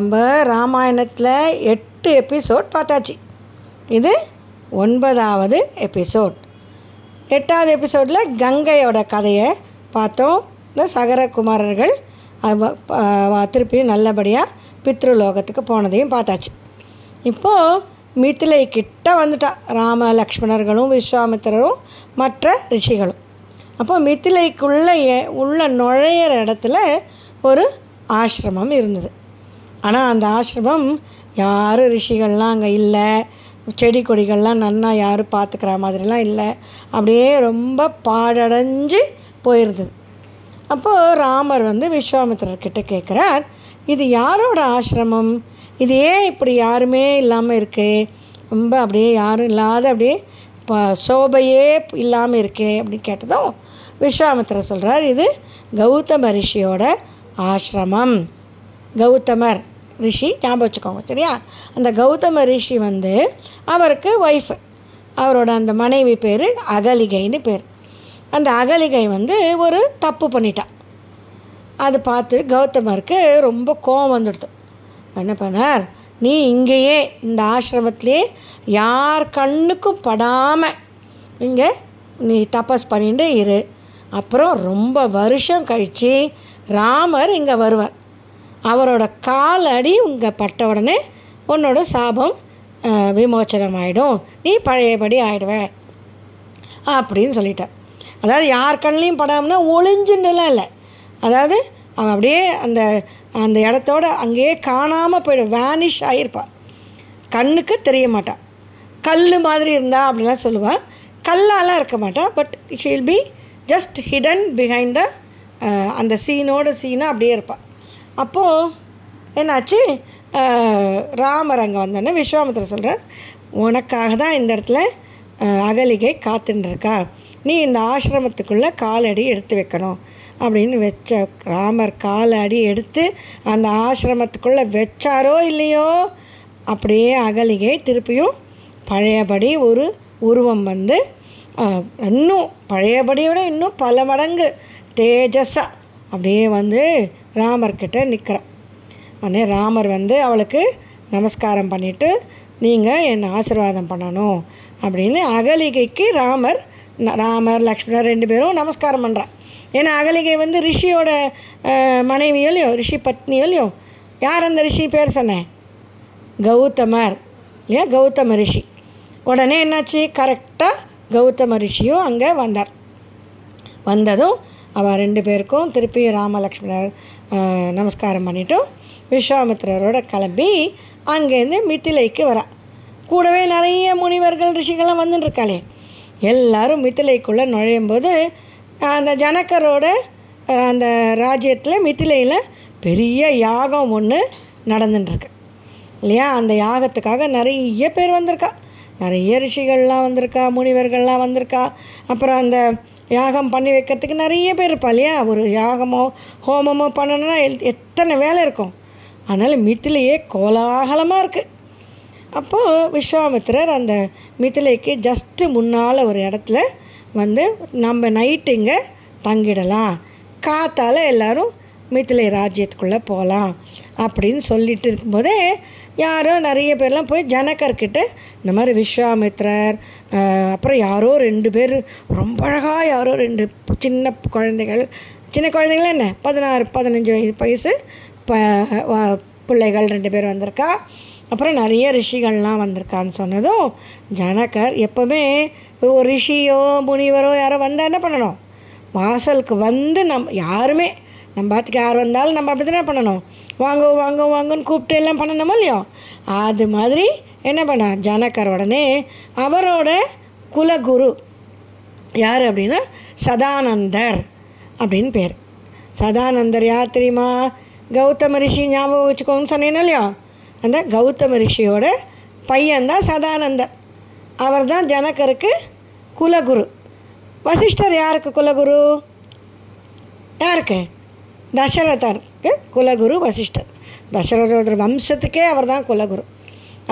நம்ம ராமாயணத்தில் எட்டு எபிசோட் பார்த்தாச்சு. இது ஒன்பதாவது எபிசோட் எட்டாவது எபிசோடில் கங்கையோட கதையை பார்த்தோம். இந்த சகரகுமாரர்கள் திருப்பி நல்லபடியாக பித்ருலோகத்துக்கு போனதையும் பார்த்தாச்சு. இப்போது மித்திலை கிட்ட வந்துட்டா. ராம லக்ஷ்மணர்களும் விஸ்வாமித்திரரும் மற்ற ரிஷிகளும். அப்போ மித்திலைக்குள்ளே உள்ள நுழையிற இடத்துல ஒரு ஆசிரமம் இருந்தது. ஆனால் அந்த ஆசிரமம் யாரும் ரிஷிகள்லாம் அங்கே இல்லை. செடி கொடிகள்லாம் நன்னா யாரும் பார்த்துக்கிற மாதிரிலாம் இல்லை. அப்படியே ரொம்ப பாடடைஞ்சு போயிருந்தது. அப்போது ராமர் வந்து விஸ்வாமித்திரர்கிட்ட கேட்குறார் இது யாரோட ஆசிரமம்? இது ஏன் இப்படி யாருமே இல்லாமல் இருக்குது ரொம்ப அப்படியே யாரும் இல்லாத அப்படியே ப சோபையே இல்லாமல் இருக்கே? அப்படின்னு கேட்டதும் விஸ்வாமித்திர சொல்கிறார் இது கௌதம ரிஷியோட ஆசிரமம். கௌதமர் ரிஷி ஞாபகம் வச்சுக்கோங்க சரியா? அந்த கௌதம ரிஷி வந்து அவருக்கு ஒய்ஃபு அவரோட அந்த மனைவி பேர் அகலிகைன்னு பேர். அந்த அகலிகை வந்து ஒரு தப்பு பண்ணிட்டா. அது பார்த்து கௌதமருக்கு ரொம்ப கோவம் வந்துடுது. என்ன பண்ணார்? நீ இங்கேயே இந்த ஆசிரமத்திலே யார் கண்ணுக்கும் படாமல் இங்கே நீ தபஸ் பண்ணிட்டு இரு. அப்புறம் ரொம்ப வருஷம் கழித்து ராமர் இங்கே வருவார். அவரோட கால் அடி உங்கள் பட்ட உடனே உன்னோட சாபம் விமோச்சனம் ஆகிடும் நீ பழையபடி ஆயிடுவ. அப்படின்னு சொல்லிட்டேன் அதாவது யார் கண்ணிலையும் படாமனா ஒளிஞ்சுன்னுலாம் இல்லை அதாவது அவன் அப்படியே அந்த அந்த இடத்தோட அங்கேயே காணாமல் போயிடும் வேனிஷ் ஆகியிருப்பாள் கண்ணுக்கு தெரிய மாட்டான் கல் மாதிரி இருந்தா அப்படிலாம் சொல்லுவாள் கல்லாலாம் இருக்க மாட்டாள் but she'll be just hidden behind the அந்த சீனோட சீனாக அப்படியே இருப்பாள் அப்போது என்னாச்சு? ராமர் அங்கே வந்தோடனே விஸ்வாமித்திர சொல்கிறார் உனக்காக தான் இந்த இடத்துல அகலிகை காத்துட்டுருக்கா நீ இந்த ஆசிரமத்துக்குள்ளே காலடி எடுத்து வைக்கணும். அப்படின்னு வச்ச ராமர் காலடி எடுத்து அந்த ஆசிரமத்துக்குள்ளே வச்சாரோ இல்லையோ அப்படியே அகலிகை திருப்பியும் பழையபடி ஒரு உருவம் வந்து இன்னும் பழையபடியோட இன்னும் பல மடங்கு தேஜஸாக அப்படியே வந்து ராமர்கிட்ட நிற்கிறான் உடனே ராமர் வந்து அவளுக்கு நமஸ்காரம் பண்ணிவிட்டு நீங்கள் என்னை ஆசீர்வாதம் பண்ணணும் அப்படின்னு அகலிகைக்கு ராமர் ராமர் லக்ஷ்மணர் ரெண்டு பேரும் நமஸ்காரம் பண்ணுறான் ஏன்னா அகலிகை வந்து ரிஷியோட அஹ், இல்லையோ ரிஷி பத்னியோ இல்லையோ யார் அந்த ரிஷி பேர் சொன்னேன் கௌதமர். இல்லையா? கௌதம ரிஷி. உடனே என்னாச்சு? கரெக்டாக கௌதம ரிஷியும் அங்கே வந்தார். வந்ததும் அவள் ரெண்டு பேருக்கும் திருப்பி ராமலக்ஷ்மணர் நமஸ்காரம் பண்ணிட்டும் விஸ்வாமித்திரரோட கிளம்பி அங்கேருந்து மித்திலைக்கு வரா. கூடவே நிறைய முனிவர்கள் ரிஷிகள்லாம் வந்துட்டுருக்காளே எல்லோரும் எல்லாரும் மித்திலைக்குள்ளே நுழையும் போது அந்த ஜனக்கரோட அந்த ராஜ்யத்தில் மித்திலையில் பெரிய யாகம் ஒன்று நடந்துட்டுருக்கு இல்லையா? அந்த யாகத்துக்காக நிறைய பேர் வந்திருக்கா. நிறைய ரிஷிகள்லாம் வந்திருக்கா முனிவர்கள்லாம் வந்திருக்கா. அப்புறம் அந்த யாகம் பண்ணி வைக்கிறதுக்கு நிறைய பேர் இருப்பா இல்லையா? ஒரு யாகமோ ஹோமமோ பண்ணணும்னா எல்- எத்தனை வேலை இருக்கும்? அதனால் மித்திலையே கோலாகலமாக இருக்குது அப்போது விஸ்வாமித்திரர் அந்த மித்திலைக்கு ஜஸ்ட்டு முன்னால் ஒரு இடத்துல வந்து நம்ம நைட்டு இங்கே தங்கிடலாம். காத்தால் எல்லோரும் மித்திலை ராஜ்யத்துக்குள்ளே போகலாம் அப்படின்னு சொல்லிட்டு இருக்கும்போதே யாரோ நிறைய பேர்லாம் போய் ஜனகர்கிட்ட இந்த மாதிரி விஸ்வாமித்ரர் அப்புறம் யாரோ ரெண்டு பேர் ரொம்ப அழகாக யாரோ ரெண்டு சின்ன குழந்தைகள் சின்ன குழந்தைகள் என்ன? பதினாறு பதினஞ்சு வயசு வயசு ப வ- பிள்ளைகள் ரெண்டு பேர் வந்திருக்கா. அப்புறம் நிறைய ரிஷிகள்லாம் வந்திருக்கான்னு சொன்னதும் ஜனகர் எப்போவுமே ஒரு ரிஷியோ முனிவரோ யாரோ வந்தால் என்ன பண்ணணும்? வாசலுக்கு வந்து நம்ம யாருமே நம்ம பாத்துக்கு யார் வந்தாலும் நம்ம அப்படி தானே பண்ணணும். வாங்க வாங்க வாங்கன்னு கூப்பிட்டு எல்லாம் பண்ணணுமோ இல்லையோ? அது மாதிரி என்ன பண்ண? ஜனகர் உடனே அவரோட குலகுரு. யார் அப்படின்னா? சதானந்தர் அப்படின்னு பேர். சதானந்தர் யார் தெரியுமா? கௌதம ரிஷி ஞாபகம் வச்சுக்கோங்கன்னு சொன்னேன் இல்லையா? அந்த கௌதம ரிஷியோட பையன்தான் சதானந்தர். அவர் தான் ஜனகருக்கு குலகுரு. வசிஷ்டர் யாருக்கு குலகுரு? யாருக்கு? தசரதருக்கு குலகுரு வசிஷ்டர். தசரதர் வம்சத்துக்கே அவர் தான் குலகுரு.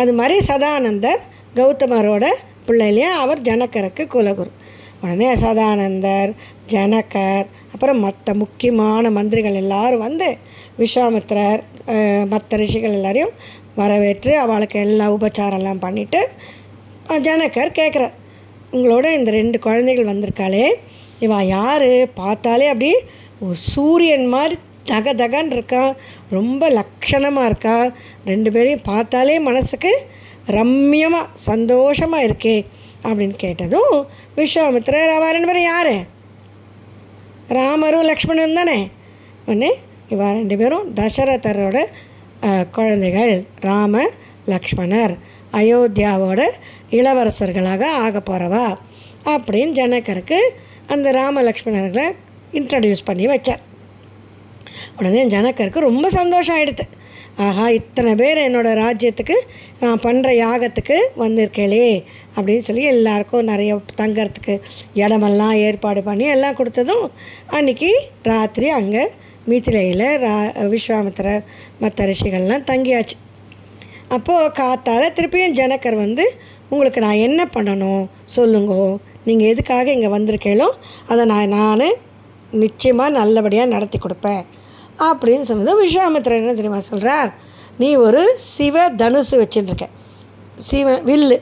அது மாதிரி சதானந்தர் கௌதமரோட பிள்ளையிலையே அவர் ஜனகருக்கு குலகுரு. உடனே சதானந்தர் ஜனகர் அப்புறம் மற்ற முக்கியமான மந்திரிகள் எல்லாரும் வந்து விஸ்வாமித்திரர் மற்ற ரிஷிகள் எல்லாரையும் வரவேற்று அவளுக்கு எல்லா உபச்சாரம்லாம் பண்ணிவிட்டு ஜனகர் கேட்குறார். உங்களோட இந்த ரெண்டு குழந்தைகள் வந்திருக்காளே இவன் யார்? பார்த்தாலே அப்படி ஒரு சூரியன் மாதிரி தக தகன்னு இருக்கா ரொம்ப லக்ஷணமாக இருக்கா. ரெண்டு பேரையும் பார்த்தாலே மனசுக்கு ரம்யமாக சந்தோஷமாக இருக்கே அப்படின்னு கேட்டதும் விஸ்வாமித்திரர் அவ ரெண்டு பேரும் யார்? ராமரும் லக்ஷ்மணன் தானே? ஒன்று இவ ரெண்டு பேரும் தசரதரோட குழந்தைகள் ராம லக்ஷ்மணர் அயோத்தியாவோட இளவரசர்களாக ஆக போகிறவா அப்படின்னு ஜனகருக்கு அந்த ராம லக்ஷ்மணர்களை இன்ட்ரடியூஸ் பண்ணி வச்சார். உடனே ஜனக்கருக்கு ரொம்ப சந்தோஷம் ஆயிடுது. ஆஹா இத்தனை பேர் என்னோடய ராஜ்யத்துக்கு நான் பண்ணுற யாகத்துக்கு வந்திருக்கேளே அப்படின்னு சொல்லி எல்லாருக்கும் நிறைய தங்கிறதுக்கு இடமெல்லாம் ஏற்பாடு பண்ணி எல்லாம் கொடுத்ததும் அன்றைக்கி ராத்திரி அங்கே மீத்திலையில் ரா விஸ்வாமித்திரர் மற்ற ரிஷிகள்லாம் தங்கியாச்சு. அப்போது காத்தால் திருப்பியும் ஜனக்கர் வந்து உங்களுக்கு நான் என்ன பண்ணணும்? சொல்லுங்கோ. நீங்கள் எதுக்காக இங்கே வந்திருக்கேளோ அதை நான் நான் நிச்சயமாக நல்லபடியாக நடத்தி கொடுப்பேன் அப்படின்னு சொன்னது விஸ்வாமித்திரர் என்ன தெரியுமா சொல்கிறார் நீ ஒரு சிவ தனுசு வச்சுருக்க. சிவ வில்லு.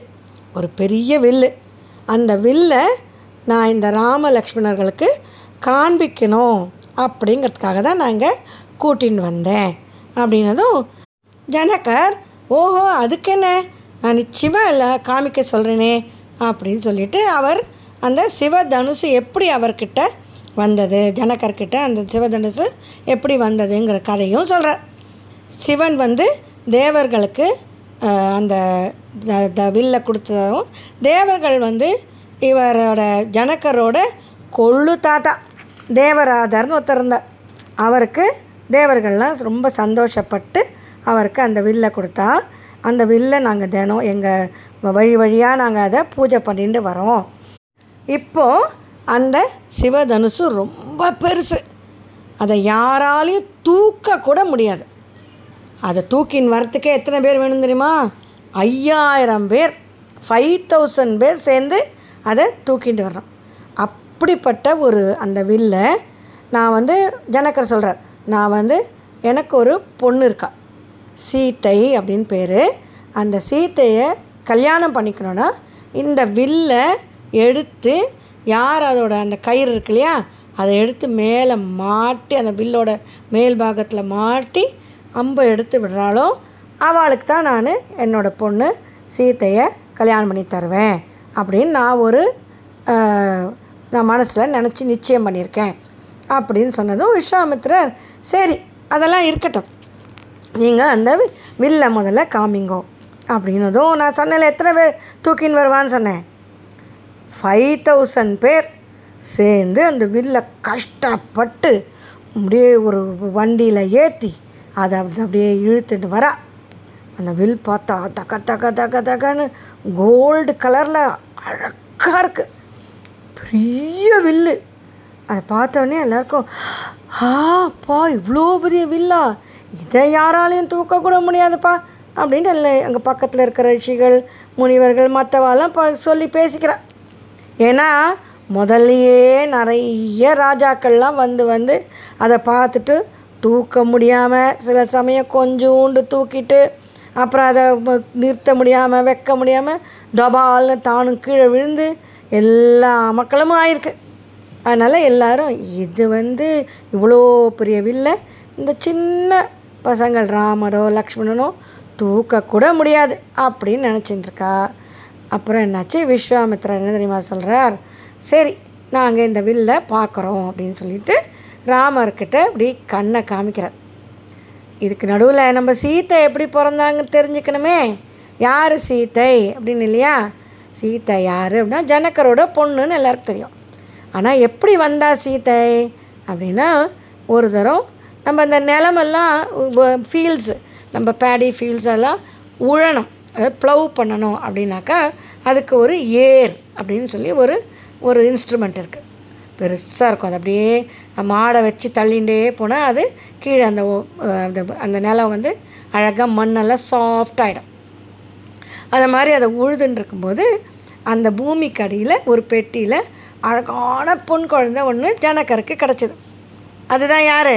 ஒரு பெரிய வில்லு. அந்த வில்லை நான் இந்த ராம லக்ஷ்மணர்களுக்கு காண்பிக்கணும் அப்படிங்கிறதுக்காக தான் நாங்கள் கூட்டின்னு வந்தேன். அப்படின்னதும் ஜனகர் ஓஹோ அதுக்கு என்ன நான் நிச்சயமாக இல்லை காமிக்க சொல்கிறேனே அப்படின்னு சொல்லிட்டு அவர் அந்த சிவ தனுசு எப்படி அவர்கிட்ட வந்தது. ஜனகர்கிட்ட அந்த சிவதனுசு எப்படி வந்ததுங்கிற கதையும் சொல்கிறார் சிவன் வந்து தேவர்களுக்கு அந்த த- வில்லை கொடுத்ததும் தேவர்கள் வந்து இவரோட ஜனக்கரோட கொள்ளு தாத்தா தேவராதர்னு ஒருத்தர் இருந்தார். அவருக்கு தேவர்கள்லாம் ரொம்ப சந்தோஷப்பட்டு அவருக்கு அந்த வில்லை கொடுத்தா அந்த வில்லை நாங்கள் தினம் எங்கள் வழி வழியாக நாங்கள் அதை பூஜை பண்ணிட்டு வரோம். இப்போது அந்த சிவதனுசு ரொம்ப பெருசு. அதை யாராலையும் தூக்க கூட முடியாது. அதை தூக்கின்னு வரத்துக்கே எத்தனை பேர் வேணும் தெரியுமா? ஐயாயிரம் பேர் ஃபைவ் தௌசண்ட் பேர் சேர்ந்து அதை தூக்கிட்டு வர்றோம். அப்படிப்பட்ட ஒரு அந்த வில்லை நான் வந்து ஜனக்கர் சொல்கிறார் நான் வந்து எனக்கு ஒரு பொண்ணு இருக்கா. சீத்தை அப்படின்னு பேர். அந்த சீத்தையை கல்யாணம் பண்ணிக்கணுன்னா இந்த வில்லை எடுத்து யார் அதோட அந்த கயிறு இருக்கு இல்லையா? அதை எடுத்து மேலே மாட்டி அந்த வில்லோட மேல் பாகத்தில் மாட்டி அம்பை எடுத்து விடுறாளோ அவளுக்கு தான் நான் என்னோட பொண்ணு சீத்தையை கல்யாணம் பண்ணி தருவேன் அப்படின்னு நான் ஒரு நான் மனசில் நினச்சி நிச்சயம் பண்ணியிருக்கேன் அப்படின்னு சொன்னதும் விஸ்வாமித்திரர் சரி அதெல்லாம் இருக்கட்டும். நீங்கள் அந்த வில்லை முதல்ல காமிங்கோ அப்படின்னதும் நான் சொன்னேன்ல எத்தனை பேர் தூக்கின்னு வருவான்னு சொன்னேன். ஃபைவ் தௌசண்ட் பேர் சேர்ந்து அந்த வில்லை கஷ்டப்பட்டு அப்படியே ஒரு வண்டியில் ஏற்றி அதை அப்படி அப்படியே இழுத்துட்டு வரா. அந்த வில் பார்த்தா தக்க தக்க தக்க தக்கன்னு கோல்டு கலரில் அழகாக இருக்குது பெரிய வில்லு. அதை பார்த்தோன்னே எல்லாருக்கும் ஆப்பா இவ்வளோ பெரிய வில்லா. இதை யாராலையும் தூக்கக்கூட முடியாதுப்பா அப்படின்னு எல்லாம் அங்கே பக்கத்தில் இருக்கிற ரிஷிகள் முனிவர்கள் மற்றவாலாம் ப சொல்லி பேசிக்கிறா. ஏன்னா முதல்லையே நிறைய ராஜாக்கள்லாம் வந்து வந்து அதை பார்த்துட்டு தூக்க முடியாமல் சில சமயம் கொஞ்சோண்டு தூக்கிட்டு அப்புறம் அதை நிறுத்த முடியாமல் வைக்க முடியாமல் தபால்னு தானும் கீழே விழுந்து எல்லா மக்களும் ஆயிருக்கு. அதனால் எல்லாரும் இது வந்து இவ்வளோ பெரிய வில்லை. இந்த சின்ன பசங்கள் ராமரோ லக்ஷ்மணனோ தூக்கக்கூட முடியாது அப்படின்னு நினச்சிட்டுருக்கா அப்புறம் என்னாச்சு? விஸ்வாமித்ரா என்ன தெரியுமா சொல்கிறார் சரி நாங்கள் இந்த வில்லை பார்க்குறோம் அப்படின்னு சொல்லிட்டு ராமர்கிட்ட இப்படி கண்ணை காமிக்கிறார். இதுக்கு நடுவில் நம்ம சீத்தை எப்படி பிறந்தாங்கன்னு தெரிஞ்சுக்கணுமே. யார் சீத்தை அப்படின்னு இல்லையா? சீத்தை யார் அப்படின்னா ஜனக்கரோட பொண்ணுன்னு எல்லாருக்கும் தெரியும். ஆனால் எப்படி வந்தா சீத்தை அப்படின்னா ஒரு தரம் நம்ம இந்த நிலமெல்லாம் ஃபீல்ட்ஸு நம்ம பேடி ஃபீல்ட்ஸ் எல்லாம் உழணும். அதாவது ப்ளவ் பண்ணணும் அப்படின்னாக்கா அதுக்கு ஒரு ஏர் அப்படின்னு சொல்லி ஒரு ஒரு இன்ஸ்ட்ருமெண்ட் இருக்குது பெருசாக இருக்கும். அது அப்படியே மாடை வச்சு தள்ளிகிட்டே போனால் அது கீழே அந்த ஓ- அந்த அந்த நிலம் வந்து அழகாக மண்ணெல்லாம் சாஃப்டாகிடும் அந்த மாதிரி அதை உழுதுன்னு இருக்கும்போது அந்த பூமிக்கு அடியில் ஒரு பெட்டியில் அழகான பொன் குழந்த ஒன்று ஜனகருக்கு கிடச்சிது. அதுதான் யார்?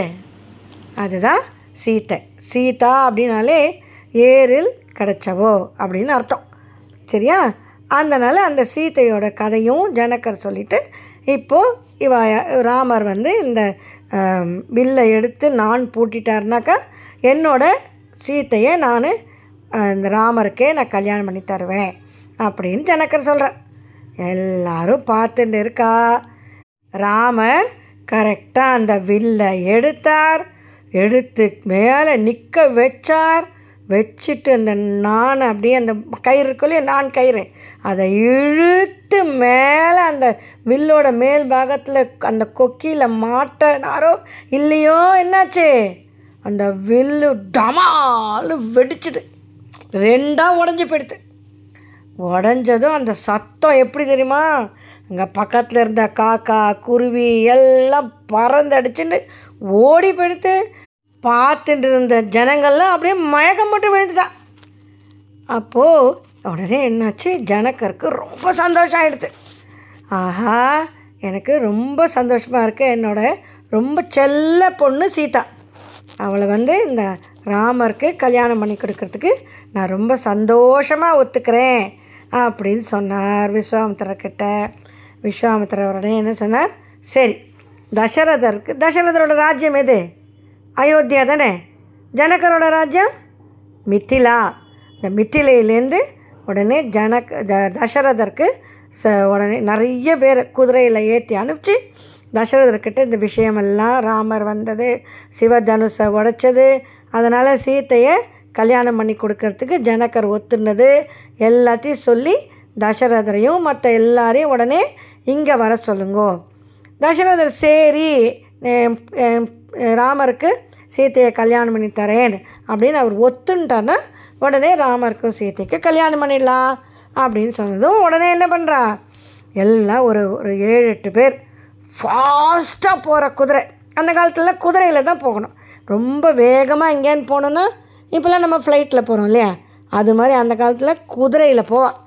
அதுதான் சீத்தை. சீதா அப்படின்னாலே ஏரில் கிடச்சவோ அப்படின்னு அர்த்தம். சரியா? அதனால் அந்த சீதையோட கதையும் ஜனக்கர் சொல்லிட்டு இப்போது இவ ராமர் வந்து இந்த வில்லை எடுத்து நான் பூட்டிட்டாருனாக்கா என்னோட சீத்தையை நான் இந்த ராமருக்கே நான் கல்யாணம் பண்ணி தருவேன் அப்படின்னு ஜனகர் சொல்கிறார் எல்லாரும் பார்த்துட்டு இருக்கா. ராமர் கரெக்டாக அந்த வில்லை எடுத்தார் எடுத்து மேலே நிற்க வச்சார். வச்சுட்டு அந்த நான் அப்படியே அந்த கயிறு இருக்குள்ளே நான் கயிறு. அதை இழுத்து மேலே அந்த வில்லோட மேல் பாகத்தில் அந்த கொக்கியில் மாட்டினாரோ இல்லையோ என்னாச்சு? அந்த வில்லு டமாலு வெடிச்சுது. ரெண்டாக உடஞ்சி போயிடுது. உடஞ்சதும் அந்த சத்தம் எப்படி தெரியுமா? அங்கே பக்கத்தில் இருந்த காக்கா குருவி எல்லாம் பறந்தடிச்சுன்னு ஓடி போயிடுத்து பார்த்துட்டு இருந்த ஜனங்கள்லாம் அப்படியே மயக்கம் மட்டும் விழுந்துட்டான் அப்போது உடனே என்னாச்சு? ஜனக்கருக்கு ரொம்ப சந்தோஷம் ஆகிடுது ஆஹா எனக்கு ரொம்ப சந்தோஷமாக இருக்கு. என்னோட ரொம்ப செல்ல பொண்ணு சீதா. அவளை வந்து இந்த ராமருக்கு கல்யாணம் பண்ணி கொடுக்கறதுக்கு நான் ரொம்ப சந்தோஷமாக ஒத்துக்கிறேன் அப்படின்னு சொன்னார் விஸ்வாமித்திரர்கிட்ட. விஸ்வாமித்திரர் உடனே என்ன சொன்னார்? சரி தசரதருக்கு தசரதரோட ராஜ்யம் எது? அயோத்தியா தானே? ஜனகரோட ராஜ்யம்? மித்திலா. இந்த மித்திலையிலேருந்து உடனே ஜனக் த ச உடனே நிறைய பேர் குதிரையில் ஏற்றி அனுப்பிச்சு தசரதர்கிட்ட இந்த விஷயமெல்லாம் ராமர் வந்தது சிவதனுசை உடைச்சது. அதனால் சீத்தையை கல்யாணம் பண்ணி கொடுக்கறதுக்கு ஜனகர் ஒத்துனது. எல்லாத்தையும் சொல்லி தசரதரையும் மற்ற எல்லாரையும் உடனே இங்கே வர சொல்லுங்கோ. தசரதர் சரி ராமருக்கு சீத்தையை கல்யாணம் பண்ணி தரேன் அப்படின்னு அவர் ஒத்துன்ட்டார்னா உடனே ராமருக்கும் சீத்தைக்கு கல்யாணம் பண்ணிடலாம் அப்படின்னு சொன்னதும் உடனே என்ன பண்ணுறா எல்லாம் ஒரு ஒரு ஏழு எட்டு பேர் ஃபாஸ்ட்டாக போகிற குதிரை. அந்த காலத்தில் குதிரையில் தான் போகணும். ரொம்ப வேகமாக எங்கேன்னு போகணுன்னா இப்போல்லாம் நம்ம ஃப்ளைட்டில் போகிறோம் இல்லையா? அது மாதிரி அந்த காலத்தில் குதிரையில் போவான்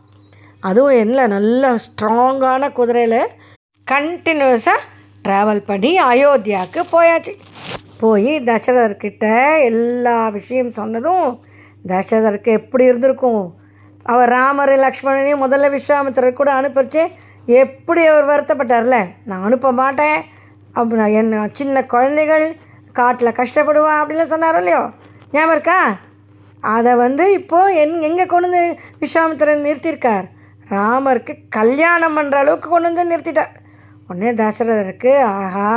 அதுவும் என்ன நல்ல ஸ்ட்ராங்கான குதிரையில் கண்டினியூஸாக ட்ராவல் பண்ணி அயோத்தியாவுக்கு போயாச்சு. போய் தசரதர்கிட்ட எல்லா விஷயம் சொன்னதும் தசரதருக்கு எப்படி இருந்திருக்கும்? அவர் ராமர் லக்ஷ்மணனையும் முதல்ல விஸ்வாமித்திரர் கூட அனுப்பிச்சு எப்படி அவர் வருத்தப்பட்டார்ல? நான் அனுப்ப மாட்டேன். அப்போ நான் என்ன சின்ன குழந்தைகள் காட்டில் கஷ்டப்படுவா அப்படின்லாம் சொன்னாரோ இல்லையோ? ஞாபகம் இருக்கா? அதை வந்து இப்போது என் எங்கே கொண்டு வந்து விஸ்வாமித்திரன் நிறுத்தியிருக்கார்? ராமருக்கு கல்யாணம் பண்ணுற அளவுக்கு கொண்டு வந்து நிறுத்திட்டார். உடனே தசரதருக்கு ஆஹா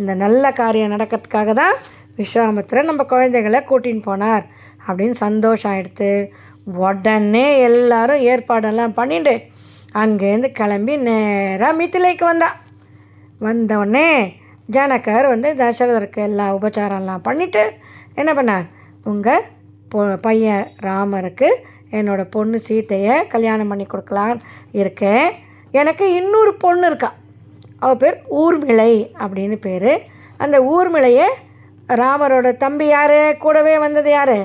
இந்த நல்ல காரியம் நடக்கிறதுக்காக தான் விஸ்வாமித்திரன் நம்ம குழந்தைகளை கூட்டின்னு போனார் அப்படின்னு சந்தோஷம் ஆகிடுத்து உடனே எல்லாரும் ஏற்பாடெல்லாம் பண்ணிட்டு அங்கேருந்து கிளம்பி நேராக மித்திலைக்கு வந்தா. வந்த உடனே ஜனகர் வந்து தசரதருக்கு எல்லா உபச்சாரம்லாம் பண்ணிவிட்டு என்ன பண்ணார்? உங்கள் பொ பையன் ராமருக்கு என்னோடய பொண்ணு சீத்தையை கல்யாணம் பண்ணி கொடுக்கலான்னு இருக்கேன். எனக்கு இன்னொரு பொண்ணு இருக்கா. அவள் பேர் ஊர்மிளை அப்படின்னு பேர். அந்த ஊர்மிளையை ராமரோட தம்பி யார்? கூடவே வந்தது யார்?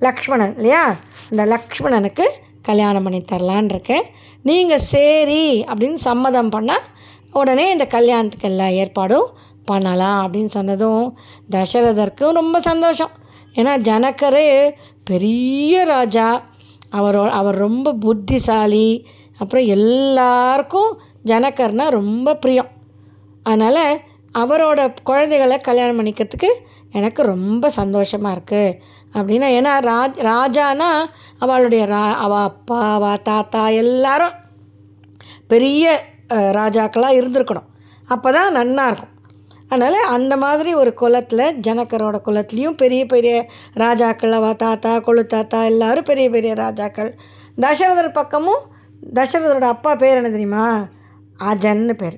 லக்ஷ்மணன் இல்லையா? அந்த லக்ஷ்மணனுக்கு கல்யாணம் பண்ணி தரலான் இருக்கேன். நீங்கள் சரி அப்படின்னு சம்மதம் பண்ணால் உடனே இந்த கல்யாணத்துக்கு எல்லா ஏற்பாடும் பண்ணலாம் அப்படின்னு சொன்னதும் தசரதருக்கும் ரொம்ப சந்தோஷம். ஏன்னா ஜனகர் பெரிய ராஜா. அவரோ அவர் ரொம்ப புத்திசாலி. அப்புறம் எல்லாருக்கும் ஜனக்கர்னால் ரொம்ப பிரியம். அதனால் அவரோட குழந்தைகளை கல்யாணம் பண்ணிக்கிறதுக்கு எனக்கு ரொம்ப சந்தோஷமாக இருக்குது அப்படின்னா ஏன்னா ராஜ் ராஜானா அவளுடைய ரா அவள் அப்பா அவள் தாத்தா எல்லாரும் பெரிய ராஜாக்களாக இருந்திருக்கணும். அப்போ தான் நன்னாயிருக்கும் அதனால் அந்த மாதிரி ஒரு குலத்தில் ஜனக்கரோட குலத்துலேயும் பெரிய பெரிய ராஜாக்கள் அவ தாத்தா கொழு தாத்தா எல்லாரும் பெரிய பெரிய ராஜாக்கள். தசரதர் பக்கமும் தசரதரோட அப்பா பேர் என்ன தெரியுமா? அஜன்னு பேர்.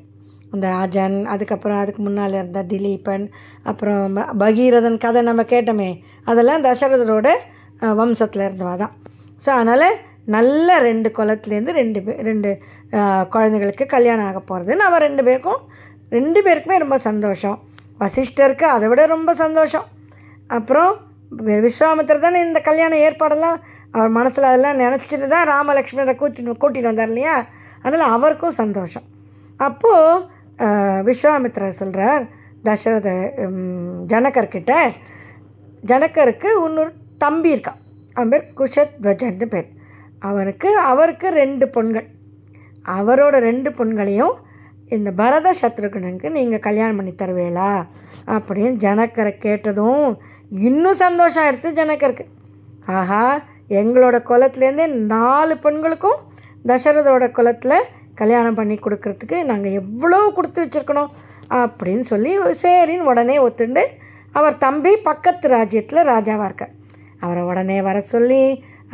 அந்த அஜன் அதுக்கப்புறம் அதுக்கு முன்னால் இருந்த திலீபன் அப்புறம் ப- பகீரதன் கதை நம்ம கேட்டோமே அதெல்லாம் தசரதரோட வம்சத்தில் இருந்தவா தான் ஸோ அதனால் நல்ல ரெண்டு குளத்துலேருந்து ரெண்டு பே ரெண்டு குழந்தைகளுக்கு கல்யாணம் ஆக போகிறது நம்ம ரெண்டு பேருக்கும் ரெண்டு பேருக்குமே ரொம்ப சந்தோஷம். வசிஷ்டருக்கு அதை விட ரொம்ப சந்தோஷம். அப்புறம் வி- தானே இந்த கல்யாண ஏற்பாடெல்லாம் அவர் மனசில் அதெல்லாம் நினச்சிட்டு தான் ராமலக்ஷ்மணரை கூட்டிட்டு கூட்டிகிட்டு வந்தார் இல்லையா? அதனால் அவருக்கும் சந்தோஷம். அப்போது விஸ்வாமித்ரர் சொல்கிறார் தசரத ஜனகர்கிட்ட ஜனகருக்கு இன்னொரு தம்பி இருக்கான் அவன் பேர் குஷத்வஜன்னு பேர். அவனுக்கு அவருக்கு ரெண்டு பொண்கள். அவரோட ரெண்டு பொண்களையும் இந்த பரத சத்ருகனுக்கு நீங்கள் கல்யாணம் பண்ணி தருவேளா அப்படின்னு ஜனக்கரை கேட்டதும் இன்னும் சந்தோஷம் எடுத்து ஜனக்கருக்கு ஆஹா எங்களோட குலத்துலேருந்தே நாலு பெண்களுக்கும் தசரதோட குலத்தில் கல்யாணம் பண்ணி கொடுக்கறதுக்கு நாங்கள் எவ்வளோ கொடுத்து வச்சுருக்கணும் அப்படின்னு சொல்லி சரின்னு உடனே ஒத்துண்டு அவர் தம்பி பக்கத்து ராஜ்யத்தில் ராஜாவாக இருக்கார். அவரை உடனே வர சொல்லி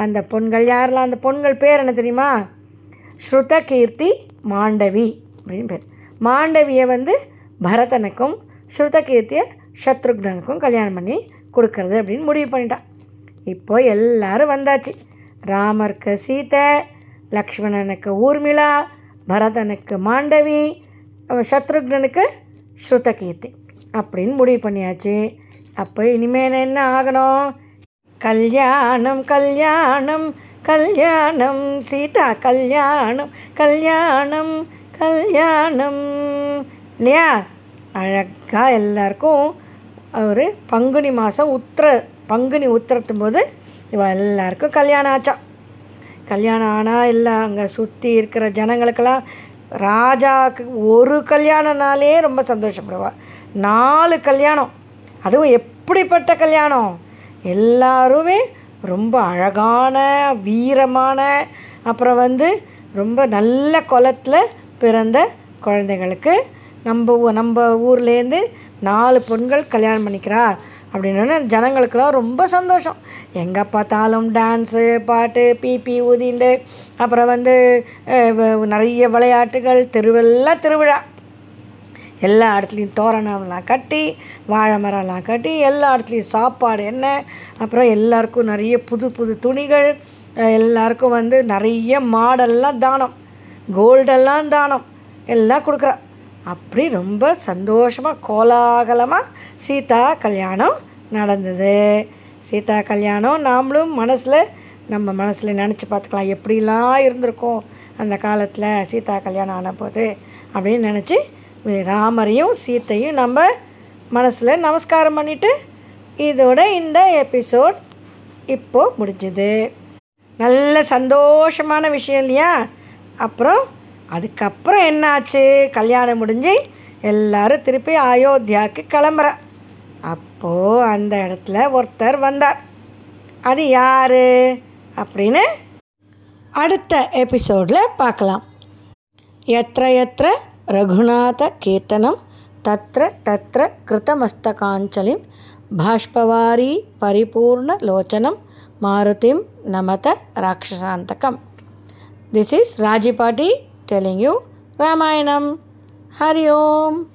அந்த பொண்கள் யாரெல்லாம் அந்த பொண்கள் பேர் என்ன தெரியுமா? ஸ்ருத கீர்த்தி மாண்டவி அப்படின்னு பேர். மாண்டவியை வந்து பரதனுக்கும் ஸ்ருத கீர்த்தியை சத்ருக்னனுக்கும் கல்யாணம் பண்ணி கொடுக்கறது அப்படின்னு முடிவு பண்ணிட்டான் இப்போ எல்லாரும் வந்தாச்சு. ராமருக்கு சீதை லக்ஷ்மணனுக்கு ஊர்மிளா பரதனுக்கு மாண்டவி சத்ருக்னனுக்கு ஸ்ருதகீர்த்தி அப்படின்னு முடிவு பண்ணியாச்சு. அப்போ இனிமேல் என்ன ஆகணும்? கல்யாணம் கல்யாணம் கல்யாணம் சீதா கல்யாணம் கல்யாணம் கல்யாணம். இல்லையா? அழகாக எல்லாருக்கும் ஒரு பங்குனி மாதம் உத்திர பங்குனி உத்திரத்தும் போது இவள் எல்லாருக்கும் கல்யாணம் ஆச்சான் கல்யாணம் ஆனால் இல்லை அங்கே சுற்றி இருக்கிற ஜனங்களுக்கெல்லாம் ராஜாவுக்கு ஒரு கல்யாணம்னாலே ரொம்ப சந்தோஷப்படுவாள் நாலு கல்யாணம். அதுவும் எப்படிப்பட்ட கல்யாணம்? எல்லாருமே ரொம்ப அழகான வீரமான அப்புறம் வந்து ரொம்ப நல்ல குளத்தில் பிறந்த குழந்தைகளுக்கு நம்ம ஊ- நம்ம ஊர்லேருந்து நாலு பெண்கள் கல்யாணம் பண்ணிக்கிறா அப்படின்னு ஜனங்களுக்கெல்லாம் ரொம்ப சந்தோஷம். எங்கே பார்த்தாலும் டான்ஸு பாட்டு பிபி ஊதிண்டு அப்புறம் வந்து நிறைய விளையாட்டுகள் தெருவெல்லாம் திருவிழா. எல்லா இடத்துலையும் தோரணம்லாம் கட்டி வாழை மரம்லாம் கட்டி எல்லா இடத்துலையும் சாப்பாடு என்ன அப்புறம் எல்லாருக்கும் நிறைய புது புது துணிகள் எல்லாருக்கும் வந்து நிறைய மாடெல்லாம் தானம். கோல்டெல்லாம் தானம். எல்லாம் கொடுக்குறா. அப்படி ரொம்ப சந்தோஷமாக கோலாகலமாக சீதா கல்யாணம் நடந்தது. சீதா கல்யாணம் நாமளும் மனசில் நம்ம மனசில் நினச்சி பார்த்துக்கலாம் எப்படிலாம் இருந்திருக்கோம் அந்த காலத்தில் சீதா கல்யாணம் ஆன போது அப்படின்னு நினச்சி ராமரையும் சீத்தையும் நம்ம மனசில் நமஸ்காரம் பண்ணிவிட்டு இதோட இந்த எபிசோட் இப்போது முடிஞ்சுது. நல்ல சந்தோஷமான விஷயம் இல்லையா? அப்புறம் அதுக்கப்புறம் என்னாச்சு? கல்யாணம் முடிஞ்சு எல்லோரும் திருப்பி அயோத்தியாவுக்கு கிளம்புற. அப்போது அந்த இடத்துல ஒருத்தர் வந்தார். அது யார்? அப்படின்னு அடுத்த எபிசோடில் பார்க்கலாம். எத்த எத்த ரகுநாத கீர்த்தனம் தத்திர தத்திர கிருத்தமஸ்தகாஞ்சலிம் பாஷ்பவாரி பரிபூர்ண லோச்சனம் மாருதிம் நமத ராட்சசாந்தகம். This is ராஜிபாட்டி telling you Ramayana. Hari Om.